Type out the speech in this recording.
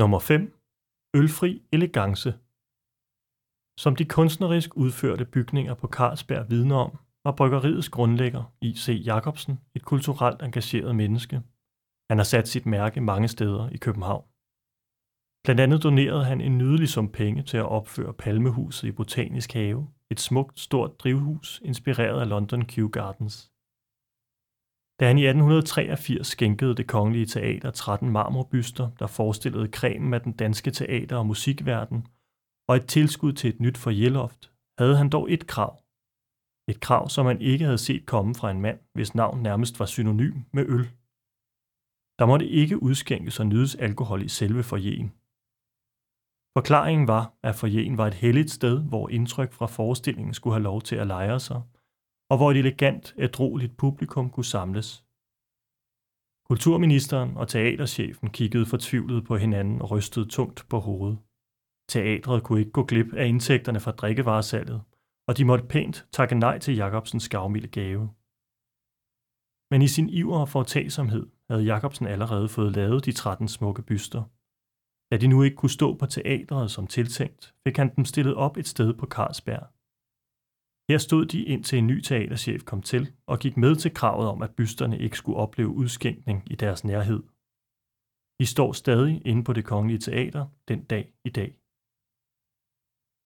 Nummer 5. Ølfri elegance. Som de kunstnerisk udførte bygninger på Carlsberg vidner om, var bryggeriets grundlægger, I.C. Jacobsen, et kulturelt engageret menneske. Han har sat sit mærke mange steder i København. Blandt andet donerede han en nydelig sum penge til at opføre Palmehuset i Botanisk Have, et smukt, stort drivhus inspireret af London Kew Gardens. Da han i 1883 skænkede det kongelige teater 13 marmorbyster, der forestillede kremen af den danske teater- og musikverden, og et tilskud til et nyt forjeloft, havde han dog et krav. Et krav, som han ikke havde set komme fra en mand, hvis navn nærmest var synonym med øl. Der måtte ikke udskænkes og nydes alkohol i selve forjen. Forklaringen var, at forjen var et helligt sted, hvor indtryk fra forestillingen skulle have lov til at lejre sig, og hvor et elegant, ædroligt publikum kunne samles. Kulturministeren og teaterchefen kiggede fortvivlet på hinanden og rystede tungt på hovedet. Teatret kunne ikke gå glip af indtægterne fra drikkevaresalget, og de måtte pænt takke nej til Jacobsens gavmilde gave. Men i sin iver og foretagsomhed havde Jacobsen allerede fået lavet de 13 smukke byster. Da de nu ikke kunne stå på teatret som tiltænkt, fik han dem stillet op et sted på Carlsberg. Her stod de indtil en ny teaterchef kom til og gik med til kravet om, at bysterne ikke skulle opleve udskænkning i deres nærhed. De står stadig inde på det kongelige teater den dag i dag.